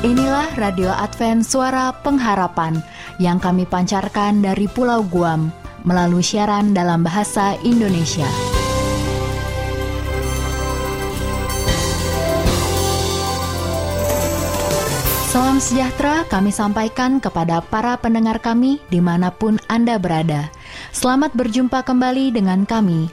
Inilah Radio Advent Suara Pengharapan yang kami pancarkan dari Pulau Guam melalui siaran dalam bahasa Indonesia. Salam sejahtera kami sampaikan kepada para pendengar kami di mana pun Anda berada. Selamat berjumpa kembali dengan kami,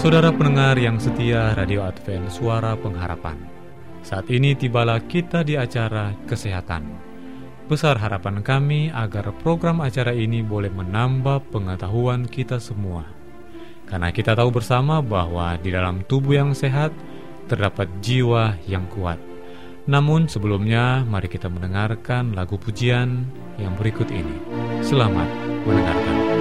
Saudara pendengar yang setia Radio Advent Suara Pengharapan. Saat ini tibalah kita di acara Kesehatan. Besar harapan kami agar program acara ini boleh menambah pengetahuan kita semua. Karena kita tahu bersama bahwa di dalam tubuh yang sehat terdapat jiwa yang kuat. Namun sebelumnya mari kita mendengarkan lagu pujian yang berikut ini. Selamat mendengarkan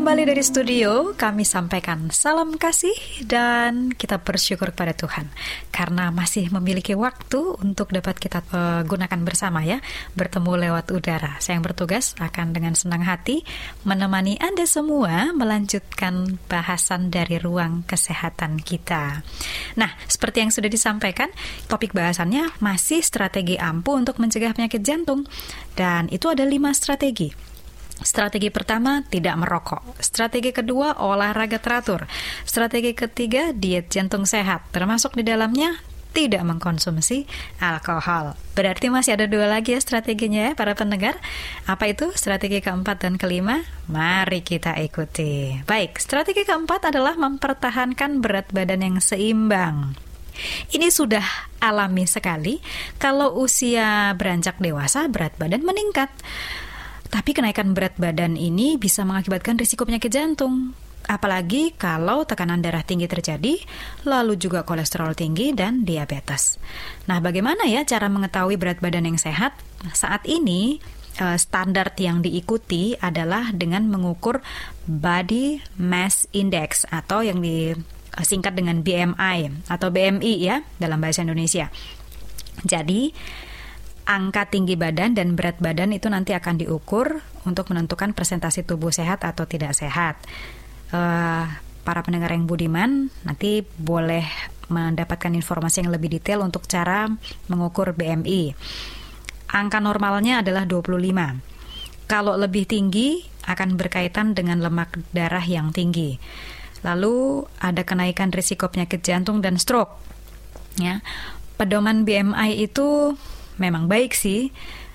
kembali dari studio, kami sampaikan salam kasih dan kita bersyukur kepada Tuhan karena masih memiliki waktu untuk dapat kita uh, gunakan bersama ya, bertemu lewat udara. Saya yang bertugas akan dengan senang hati menemani Anda semua melanjutkan bahasan dari ruang kesehatan kita. Nah, seperti yang sudah disampaikan, topik bahasannya masih strategi ampuh untuk mencegah penyakit jantung dan itu ada lima strategi. Strategi pertama, tidak merokok. Strategi kedua, olahraga teratur. Strategi ketiga, diet jantung sehat. Termasuk di dalamnya, tidak mengkonsumsi alkohol. Berarti masih ada dua lagi ya strateginya ya para pendengar. Apa itu strategi keempat dan kelima? Mari kita ikuti. Baik, strategi keempat adalah mempertahankan berat badan yang seimbang. Ini sudah alami sekali kalau usia beranjak dewasa berat badan meningkat. Tapi kenaikan berat badan ini bisa mengakibatkan risiko penyakit jantung. Apalagi kalau tekanan darah tinggi terjadi, lalu juga kolesterol tinggi dan diabetes. Nah, bagaimana ya cara mengetahui berat badan yang sehat? Saat ini eh, standar yang diikuti adalah dengan mengukur body mass index atau yang disingkat dengan BMI atau BMI ya dalam bahasa Indonesia. Jadi angka tinggi badan dan berat badan itu nanti akan diukur untuk menentukan presentasi tubuh sehat atau tidak sehat. Uh, para pendengar yang budiman nanti boleh mendapatkan informasi yang lebih detail untuk cara mengukur BMI. Angka normalnya adalah 25. Kalau lebih tinggi akan berkaitan dengan lemak darah yang tinggi. Lalu ada kenaikan risiko penyakit jantung dan stroke. Ya. Pedoman BMI itu memang baik sih.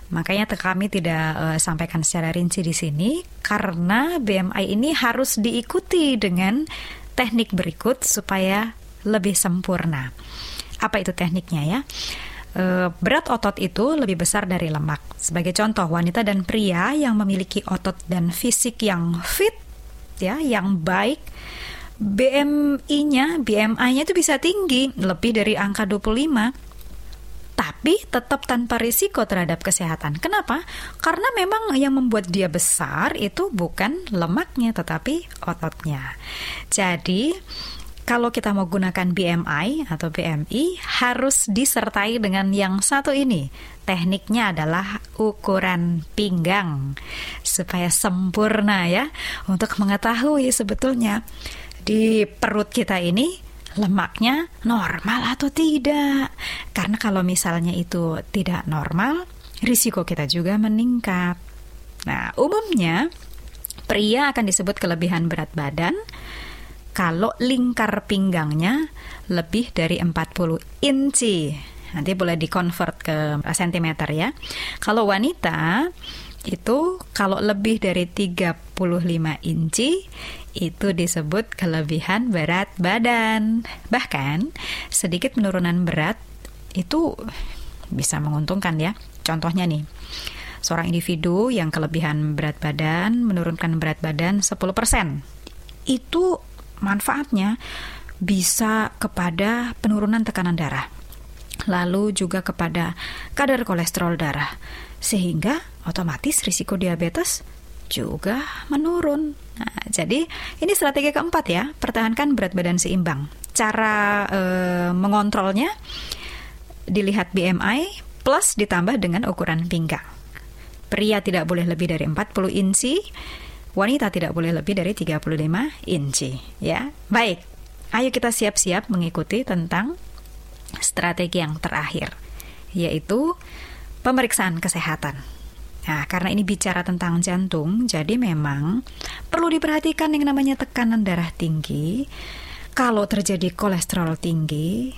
Makanya kami tidak uh, sampaikan secara rinci di sini karena BMI ini harus diikuti dengan teknik berikut supaya lebih sempurna. Apa itu tekniknya ya? Uh, berat otot itu lebih besar dari lemak. Sebagai contoh, wanita dan pria yang memiliki otot dan fisik yang fit ya, yang baik BMI-nya, BMI-nya itu bisa tinggi, lebih dari angka 25 tapi tetap tanpa risiko terhadap kesehatan. Kenapa? Karena memang yang membuat dia besar itu bukan lemaknya tetapi ototnya. Jadi, kalau kita mau gunakan BMI atau BMI harus disertai dengan yang satu ini. Tekniknya adalah ukuran pinggang supaya sempurna ya untuk mengetahui sebetulnya di perut kita ini lemaknya normal atau tidak. Karena kalau misalnya itu tidak normal, risiko kita juga meningkat. Nah, umumnya pria akan disebut kelebihan berat badan kalau lingkar pinggangnya lebih dari 40 inci. Nanti boleh dikonvert ke sentimeter ya. Kalau wanita itu kalau lebih dari 35 inci itu disebut kelebihan berat badan. Bahkan sedikit penurunan berat itu bisa menguntungkan ya. Contohnya nih, seorang individu yang kelebihan berat badan menurunkan berat badan 10%. Itu manfaatnya bisa kepada penurunan tekanan darah. Lalu juga kepada kadar kolesterol darah sehingga otomatis risiko diabetes juga menurun. Nah, jadi ini strategi keempat ya, pertahankan berat badan seimbang. Cara e, mengontrolnya dilihat BMI plus ditambah dengan ukuran pinggang. Pria tidak boleh lebih dari 40 inci, wanita tidak boleh lebih dari 35 inci, ya. Baik. Ayo kita siap-siap mengikuti tentang strategi yang terakhir, yaitu pemeriksaan kesehatan. Nah, karena ini bicara tentang jantung, jadi memang perlu diperhatikan yang namanya tekanan darah tinggi. Kalau terjadi kolesterol tinggi,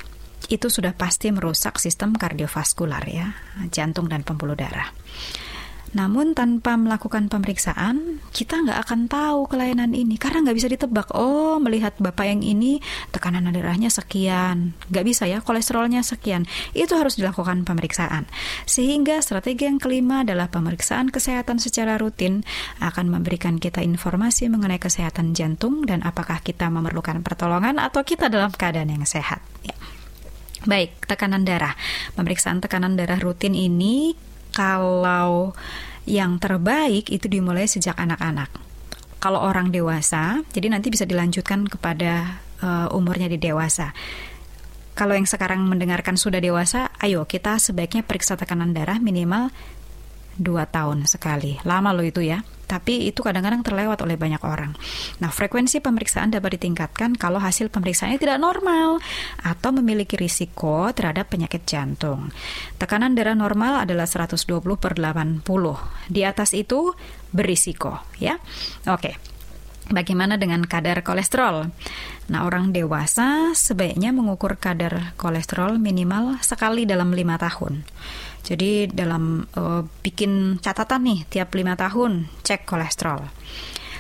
itu sudah pasti merusak sistem kardiovaskular ya, jantung dan pembuluh darah. Namun tanpa melakukan pemeriksaan, kita nggak akan tahu kelainan ini karena nggak bisa ditebak. Oh, melihat bapak yang ini tekanan darahnya sekian, nggak bisa ya kolesterolnya sekian. Itu harus dilakukan pemeriksaan. Sehingga strategi yang kelima adalah pemeriksaan kesehatan secara rutin akan memberikan kita informasi mengenai kesehatan jantung dan apakah kita memerlukan pertolongan atau kita dalam keadaan yang sehat. Ya. Baik, tekanan darah. Pemeriksaan tekanan darah rutin ini kalau yang terbaik itu dimulai sejak anak-anak. kalau orang dewasa, jadi nanti bisa dilanjutkan kepada uh, umurnya di dewasa. Kalau yang sekarang mendengarkan sudah dewasa, ayo kita sebaiknya periksa tekanan darah minimal dua tahun sekali. Lama loh itu ya. Tapi itu kadang-kadang terlewat oleh banyak orang. Nah, frekuensi pemeriksaan dapat ditingkatkan kalau hasil pemeriksaannya tidak normal atau memiliki risiko terhadap penyakit jantung. Tekanan darah normal adalah 120 per 80. Di atas itu berisiko, ya. Oke. Bagaimana dengan kadar kolesterol? Nah, orang dewasa sebaiknya mengukur kadar kolesterol minimal sekali dalam lima tahun. Jadi dalam uh, bikin catatan nih tiap lima tahun cek kolesterol.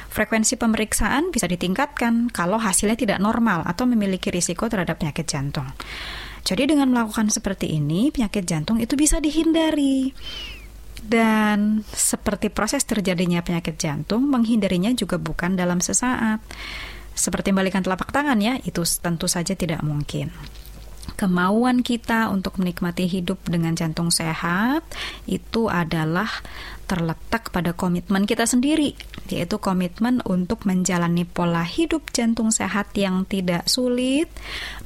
Frekuensi pemeriksaan bisa ditingkatkan kalau hasilnya tidak normal atau memiliki risiko terhadap penyakit jantung. Jadi dengan melakukan seperti ini, penyakit jantung itu bisa dihindari. Dan seperti proses terjadinya penyakit jantung, menghindarinya juga bukan dalam sesaat. Seperti membalikan telapak tangan ya, itu tentu saja tidak mungkin kemauan kita untuk menikmati hidup dengan jantung sehat itu adalah terletak pada komitmen kita sendiri, yaitu komitmen untuk menjalani pola hidup jantung sehat yang tidak sulit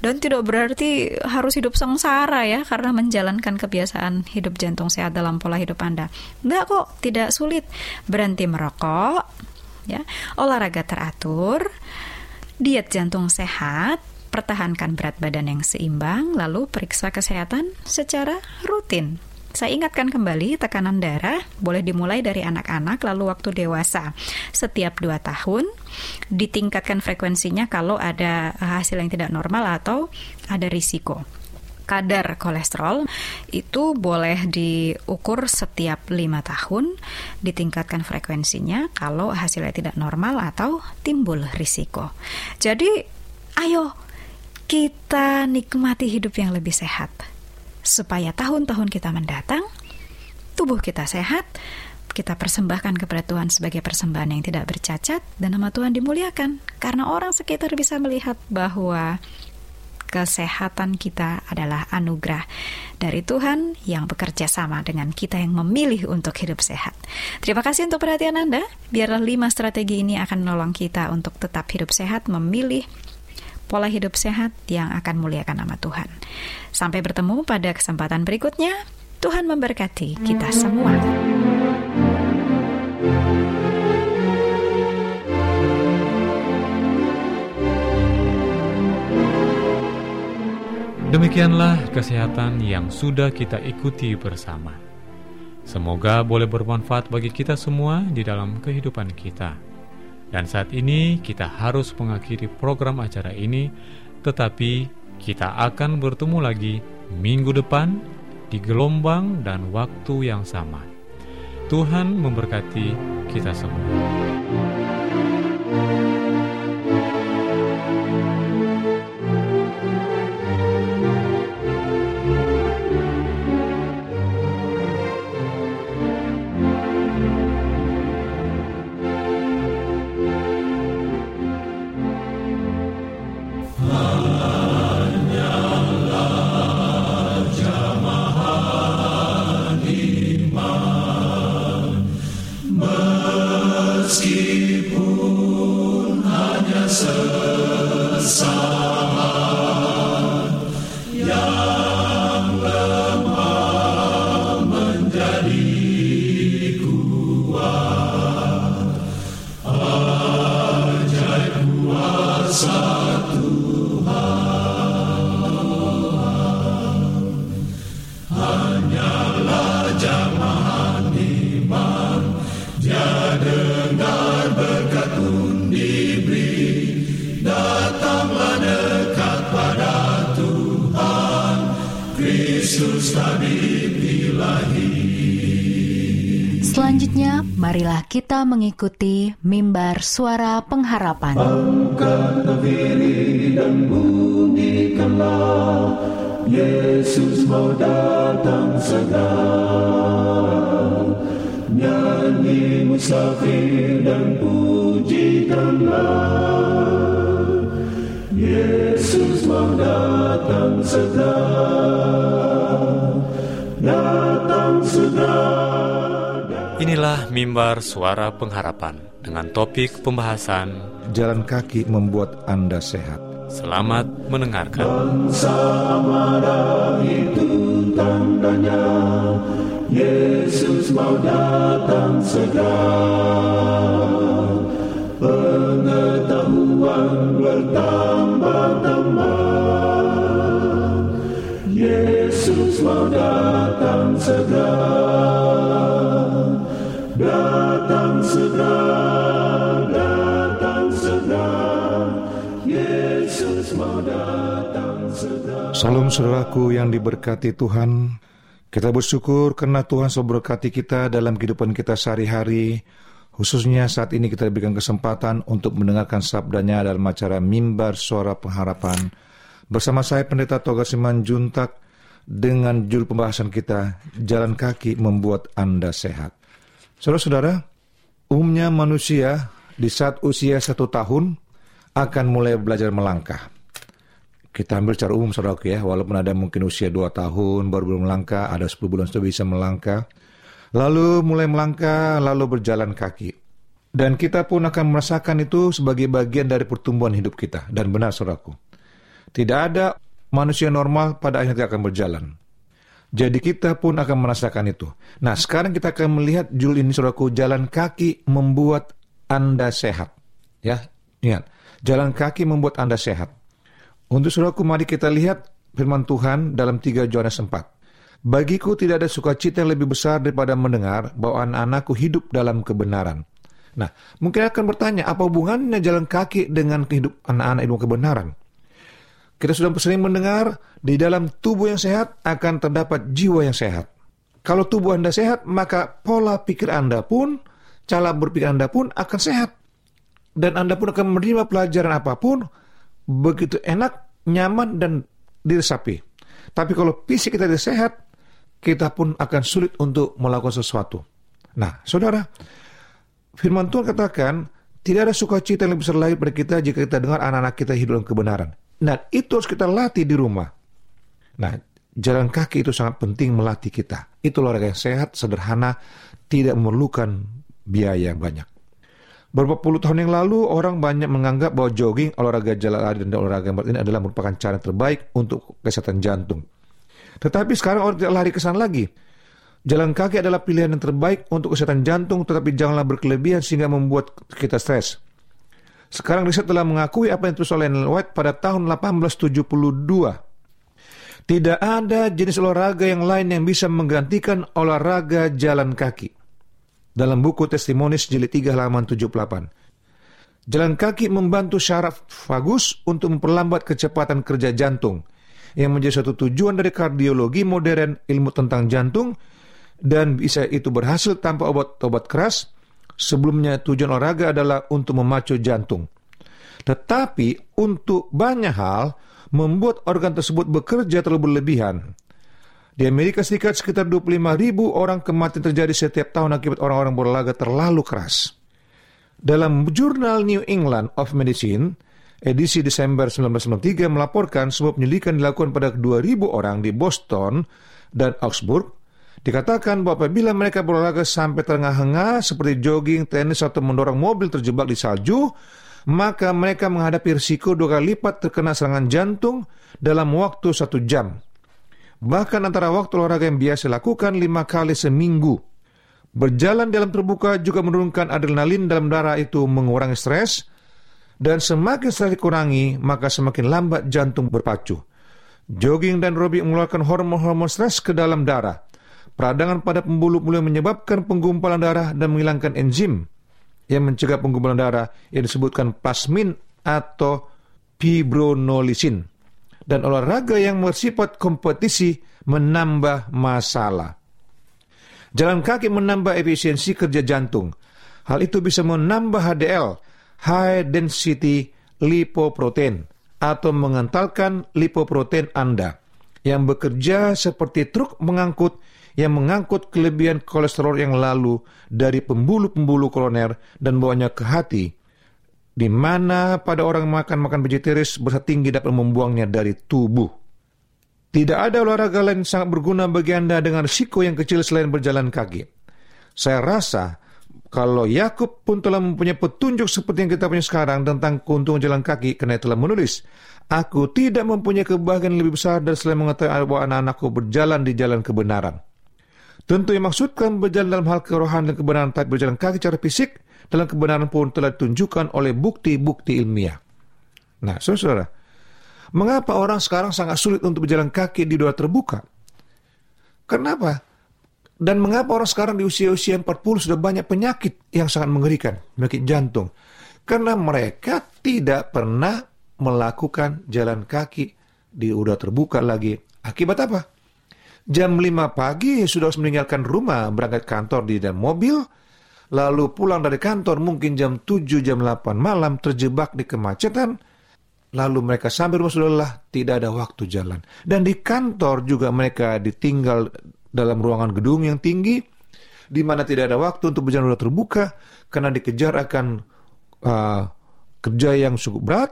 dan tidak berarti harus hidup sengsara ya karena menjalankan kebiasaan hidup jantung sehat dalam pola hidup Anda. Enggak kok, tidak sulit. Berhenti merokok, ya, olahraga teratur, diet jantung sehat, pertahankan berat badan yang seimbang, lalu periksa kesehatan secara rutin. Saya ingatkan kembali, tekanan darah boleh dimulai dari anak-anak lalu waktu dewasa. Setiap 2 tahun, ditingkatkan frekuensinya kalau ada hasil yang tidak normal atau ada risiko kadar kolesterol itu boleh diukur setiap lima tahun, ditingkatkan frekuensinya kalau hasilnya tidak normal atau timbul risiko. Jadi, ayo kita nikmati hidup yang lebih sehat. Supaya tahun-tahun kita mendatang, tubuh kita sehat, kita persembahkan kepada Tuhan sebagai persembahan yang tidak bercacat, dan nama Tuhan dimuliakan. Karena orang sekitar bisa melihat bahwa kesehatan kita adalah anugerah dari Tuhan yang bekerja sama dengan kita yang memilih untuk hidup sehat. Terima kasih untuk perhatian Anda. Biarlah lima strategi ini akan menolong kita untuk tetap hidup sehat, memilih pola hidup sehat yang akan muliakan nama Tuhan. Sampai bertemu pada kesempatan berikutnya. Tuhan memberkati kita semua. Demikianlah kesehatan yang sudah kita ikuti bersama. Semoga boleh bermanfaat bagi kita semua di dalam kehidupan kita. Dan saat ini kita harus mengakhiri program acara ini, tetapi kita akan bertemu lagi minggu depan di gelombang dan waktu yang sama. Tuhan memberkati kita semua. satu Tuhan Hanyalah zaman iman Dia diberi Datanglah dekat pada Tuhan. Kristus tabib ilahi Selanjutnya, marilah kita mengikuti mimbar suara pengharapan. Dan Yesus mau datang segera. Nyanyi musafir dan pujikanlah, Yesus mau datang segera. Inilah mimbar suara pengharapan dengan topik pembahasan Jalan kaki membuat Anda sehat. Selamat mendengarkan. itu tandanya Yesus mau datang segera Pengetahuan bertambah-tambah Yesus mau datang segera Datang segera Datang Salam saudaraku yang diberkati Tuhan. Kita bersyukur karena Tuhan selalu berkati kita dalam kehidupan kita sehari-hari. Khususnya saat ini kita diberikan kesempatan untuk mendengarkan sabdanya dalam acara Mimbar Suara Pengharapan. Bersama saya Pendeta Toga Siman Juntak dengan judul pembahasan kita, Jalan Kaki Membuat Anda Sehat. Saudara-saudara, umumnya manusia di saat usia satu tahun akan mulai belajar melangkah. Kita ambil secara umum saudaraku ya, walaupun ada mungkin usia 2 tahun baru belum melangkah, ada 10 bulan sudah bisa melangkah. Lalu mulai melangkah, lalu berjalan kaki. Dan kita pun akan merasakan itu sebagai bagian dari pertumbuhan hidup kita. Dan benar saudaraku, tidak ada manusia normal pada akhirnya akan berjalan. Jadi kita pun akan merasakan itu. Nah sekarang kita akan melihat judul ini saudaraku, jalan kaki membuat Anda sehat. Ya, ingat, jalan kaki membuat Anda sehat. Untuk saudaraku, mari kita lihat firman Tuhan dalam 3 Yohanes 4. Bagiku tidak ada sukacita yang lebih besar daripada mendengar bahwa anak-anakku hidup dalam kebenaran. Nah, mungkin akan bertanya, apa hubungannya jalan kaki dengan kehidup anak-anak ilmu kebenaran? Kita sudah sering mendengar, di dalam tubuh yang sehat akan terdapat jiwa yang sehat. Kalau tubuh Anda sehat, maka pola pikir Anda pun, cara berpikir Anda pun akan sehat. Dan Anda pun akan menerima pelajaran apa pun, begitu enak, nyaman, dan diresapi. Tapi kalau fisik kita tidak sehat, kita pun akan sulit untuk melakukan sesuatu. Nah, saudara, firman Tuhan katakan, tidak ada sukacita yang lebih besar lagi pada kita jika kita dengar anak-anak kita hidup dalam kebenaran. Nah, itu harus kita latih di rumah. Nah, jalan kaki itu sangat penting melatih kita. Itu olahraga yang sehat, sederhana, tidak memerlukan biaya yang banyak. Beberapa puluh tahun yang lalu, orang banyak menganggap bahwa jogging, olahraga jalan lari, dan olahraga yang berat ini adalah merupakan cara terbaik untuk kesehatan jantung. Tetapi sekarang orang tidak lari ke sana lagi. Jalan kaki adalah pilihan yang terbaik untuk kesehatan jantung, tetapi janganlah berkelebihan sehingga membuat kita stres. Sekarang riset telah mengakui apa yang terus oleh Ellen White pada tahun 1872. Tidak ada jenis olahraga yang lain yang bisa menggantikan olahraga jalan kaki. Dalam buku Testimonis jilid 3 halaman 78. Jalan kaki membantu syaraf vagus untuk memperlambat kecepatan kerja jantung yang menjadi satu tujuan dari kardiologi modern ilmu tentang jantung dan bisa itu berhasil tanpa obat-obat keras. Sebelumnya tujuan olahraga adalah untuk memacu jantung. Tetapi untuk banyak hal membuat organ tersebut bekerja terlalu berlebihan. Di Amerika Serikat sekitar 25 ribu orang kematian terjadi setiap tahun akibat orang-orang berolahraga terlalu keras. Dalam jurnal New England of Medicine, edisi Desember 1993 melaporkan sebuah penyelidikan dilakukan pada 2.000 orang di Boston dan Augsburg. Dikatakan bahwa apabila mereka berolahraga sampai terengah-engah seperti jogging, tenis, atau mendorong mobil terjebak di salju, maka mereka menghadapi risiko dua kali lipat terkena serangan jantung dalam waktu satu jam. Bahkan antara waktu olahraga yang biasa lakukan lima kali seminggu. Berjalan dalam terbuka juga menurunkan adrenalin dalam darah itu mengurangi stres, dan semakin stres dikurangi, maka semakin lambat jantung berpacu. Jogging dan aerobik mengeluarkan hormon-hormon stres ke dalam darah. Peradangan pada pembuluh-pembuluh menyebabkan penggumpalan darah dan menghilangkan enzim yang mencegah penggumpalan darah yang disebutkan plasmin atau fibrinolysin. Dan olahraga yang bersifat kompetisi menambah masalah. Jalan kaki menambah efisiensi kerja jantung. Hal itu bisa menambah HDL, high density lipoprotein, atau mengentalkan lipoprotein Anda yang bekerja seperti truk mengangkut yang mengangkut kelebihan kolesterol yang lalu dari pembuluh-pembuluh koloner dan bawanya ke hati, di mana pada orang makan makan vegetaris bersat tinggi dapat membuangnya dari tubuh. Tidak ada olahraga lain yang sangat berguna bagi Anda dengan risiko yang kecil selain berjalan kaki. Saya rasa kalau Yakub pun telah mempunyai petunjuk seperti yang kita punya sekarang tentang keuntungan jalan kaki, karena telah menulis, Aku tidak mempunyai kebahagiaan lebih besar dari selain mengetahui bahwa anak-anakku berjalan di jalan kebenaran. Tentu yang maksudkan berjalan dalam hal kerohanian dan kebenaran, tapi berjalan kaki secara fisik dalam kebenaran pun telah ditunjukkan oleh bukti-bukti ilmiah. Nah, saudara, mengapa orang sekarang sangat sulit untuk berjalan kaki di udara terbuka? Kenapa? Dan mengapa orang sekarang di usia-usia 40 sudah banyak penyakit yang sangat mengerikan, penyakit jantung? Karena mereka tidak pernah melakukan jalan kaki di udara terbuka lagi. Akibat apa? Jam 5 pagi sudah harus meninggalkan rumah, berangkat kantor di dalam mobil, lalu pulang dari kantor mungkin jam 7, jam 8 malam, terjebak di kemacetan, lalu mereka sampai rumah sudah lelah, tidak ada waktu jalan. Dan di kantor juga mereka ditinggal dalam ruangan gedung yang tinggi, di mana tidak ada waktu untuk berjalan udara terbuka, karena dikejar akan uh, kerja yang cukup berat,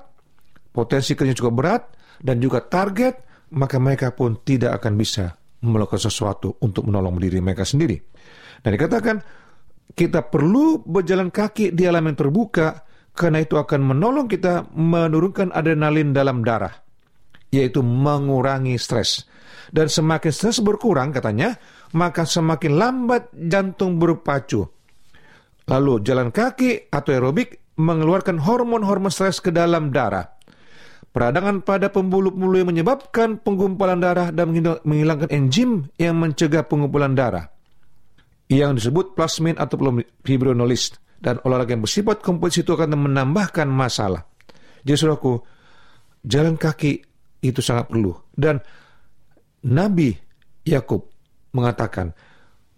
potensi kerja cukup berat, dan juga target, maka mereka pun tidak akan bisa melakukan sesuatu untuk menolong diri mereka sendiri. Dan dikatakan, kita perlu berjalan kaki di alam yang terbuka, karena itu akan menolong kita menurunkan adrenalin dalam darah, yaitu mengurangi stres. Dan semakin stres berkurang, katanya, maka semakin lambat jantung berpacu. Lalu jalan kaki atau aerobik mengeluarkan hormon-hormon stres ke dalam darah peradangan pada pembuluh-pembuluh yang menyebabkan penggumpalan darah dan menghilangkan enzim yang mencegah pengumpulan darah. Yang disebut plasmin atau fibrinolis dan olahraga yang bersifat kompetisi itu akan menambahkan masalah. Jadi saudaraku, jalan kaki itu sangat perlu. Dan Nabi Yakub mengatakan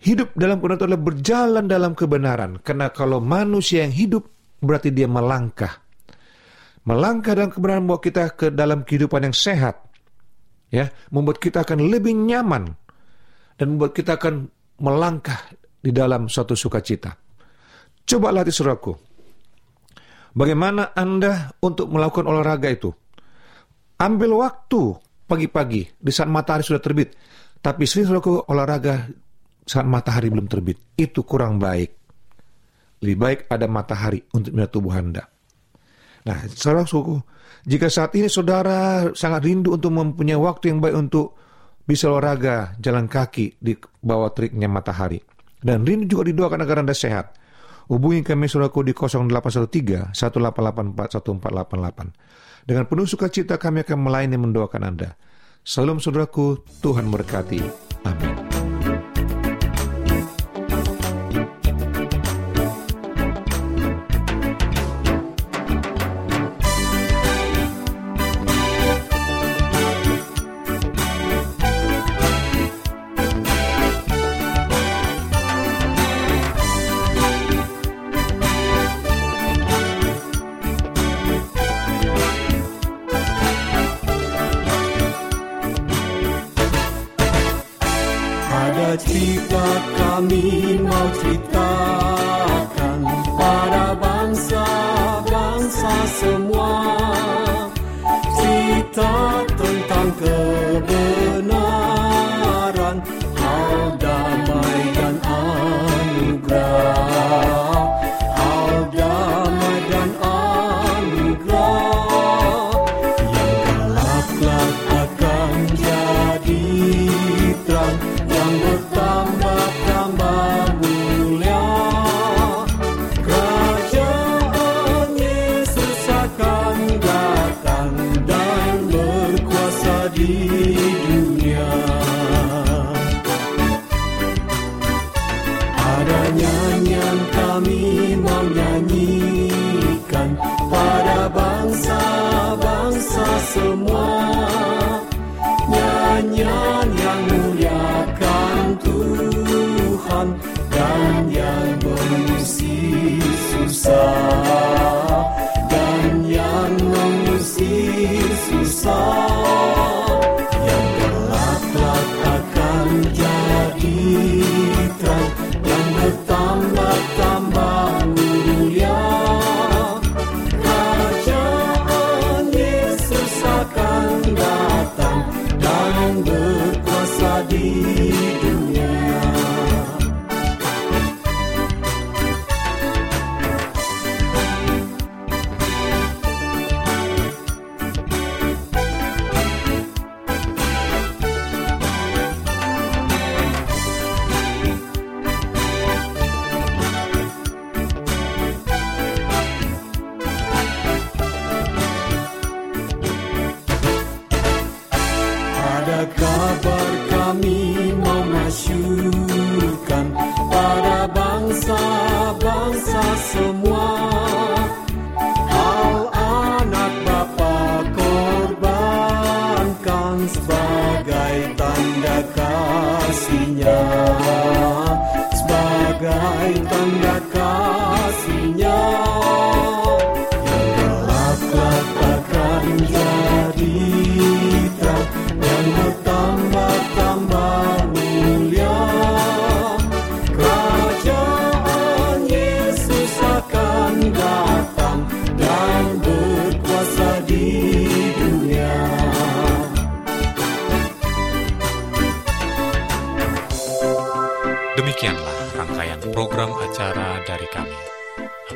hidup dalam kebenaran adalah berjalan dalam kebenaran. Karena kalau manusia yang hidup berarti dia melangkah melangkah dalam kebenaran membawa kita ke dalam kehidupan yang sehat. Ya, membuat kita akan lebih nyaman dan membuat kita akan melangkah di dalam suatu sukacita. Coba latih suraku. Bagaimana Anda untuk melakukan olahraga itu? Ambil waktu pagi-pagi di saat matahari sudah terbit. Tapi sering suraku olahraga saat matahari belum terbit. Itu kurang baik. Lebih baik ada matahari untuk melihat tubuh Anda. Nah, saudara suku, jika saat ini saudara sangat rindu untuk mempunyai waktu yang baik untuk bisa olahraga, jalan kaki di bawah teriknya matahari, dan rindu juga didoakan agar Anda sehat, hubungi kami saudaraku di 0813 1884 1488. Dengan penuh sukacita kami akan melayani mendoakan Anda. Salam saudaraku, Tuhan berkati. Amin. Dan yang mengusir susah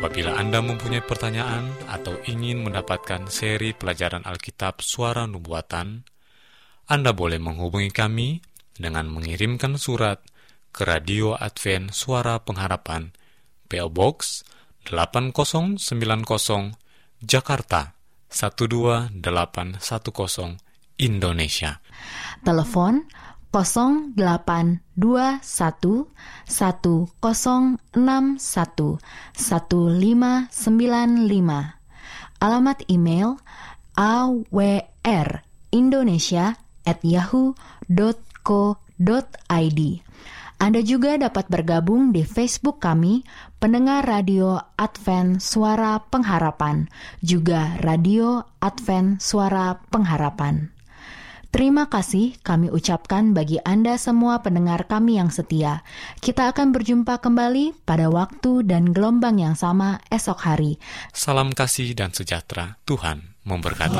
Apabila Anda mempunyai pertanyaan atau ingin mendapatkan seri pelajaran Alkitab Suara Nubuatan, Anda boleh menghubungi kami dengan mengirimkan surat ke Radio Advent Suara Pengharapan, PO Box 8090, Jakarta 12810, Indonesia. Telepon 0821 1061 1595. Alamat email awrindonesia@yahoo.co.id. Anda juga dapat bergabung di Facebook kami, pendengar radio Advent Suara Pengharapan, juga radio Advent Suara Pengharapan. Terima kasih kami ucapkan bagi Anda semua pendengar kami yang setia. Kita akan berjumpa kembali pada waktu dan gelombang yang sama esok hari. Salam kasih dan sejahtera. Tuhan memberkati.